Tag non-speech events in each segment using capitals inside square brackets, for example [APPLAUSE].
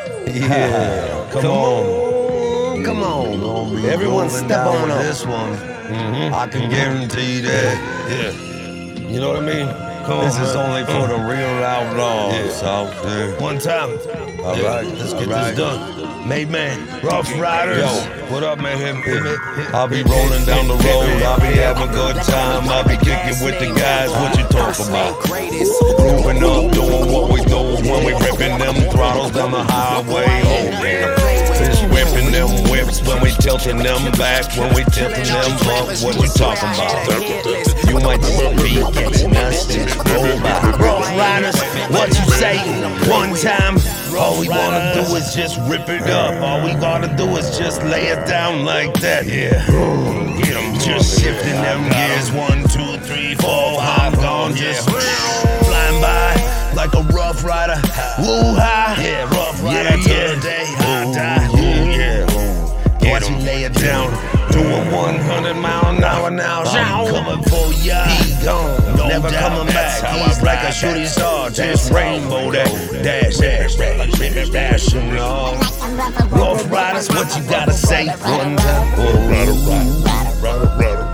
[LAUGHS] Yeah, come, on. Come on. Gonna be Everyone rolling step down on up. this one. Mm-hmm. I can guarantee that. Yeah. You know what I mean? Come on. This is man. only for the mm. real outlaws Yeah. out there. One time. All Yeah, right, Let's get right. this done. Made man. Ruff Riders. Yo, what up, man? Hit, hit, hit, hit, I'll be hit, rolling down the road. I'll be having a good time. I'll be kicking with the guys. What you talking about? Grooving up, the highway. Oh yeah. Just whipping them whips when we tilting them back. When we tilting them up. What you talking about? You might just be catching us. Just roll by. Ruff Riders, what you say? One time. All we wanna do is just rip it up. All we gotta do is just lay it down like that. Yeah. Get 'em just shifting them gears. One, two, three, four. I'm gone just flying by like a rough rider. Woo ha. Yeah, rough Yeah, yeah. the day I die. Ooh, yeah. Watch you lay it down. Doing 100 mile an hour now. I'm coming for ya. He gone. No Never doubt, coming back. how I He's like a shooting star. Just rainbow that. Dash, dash, dash, dash, dash, you know. Ruff Riders, what you gotta say? One time. Rider, rider.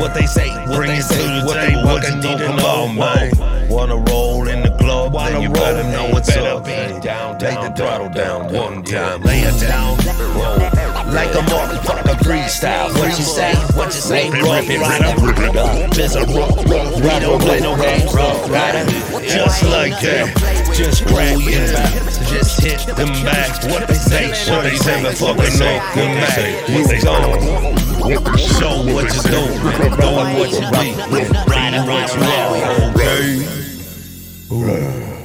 What they say, what Bring they it say, to the what they table, what you you need to know, man? Wanna roll in the club, Wanna then you roll, better know what's Better up. be man. down, Take the throttle down, down down, one time, lay it down, roll like a motherfucker freestyle. What you say? What you say? Rip it up, rip it rider, just a rough, rough. We don't play no games, rough rider. Just like that, just crack it back, just hit them back. What they say? What they say? Before we know them back. We gone. Show what you do, do what you be, be what you are. Okay. Ooh.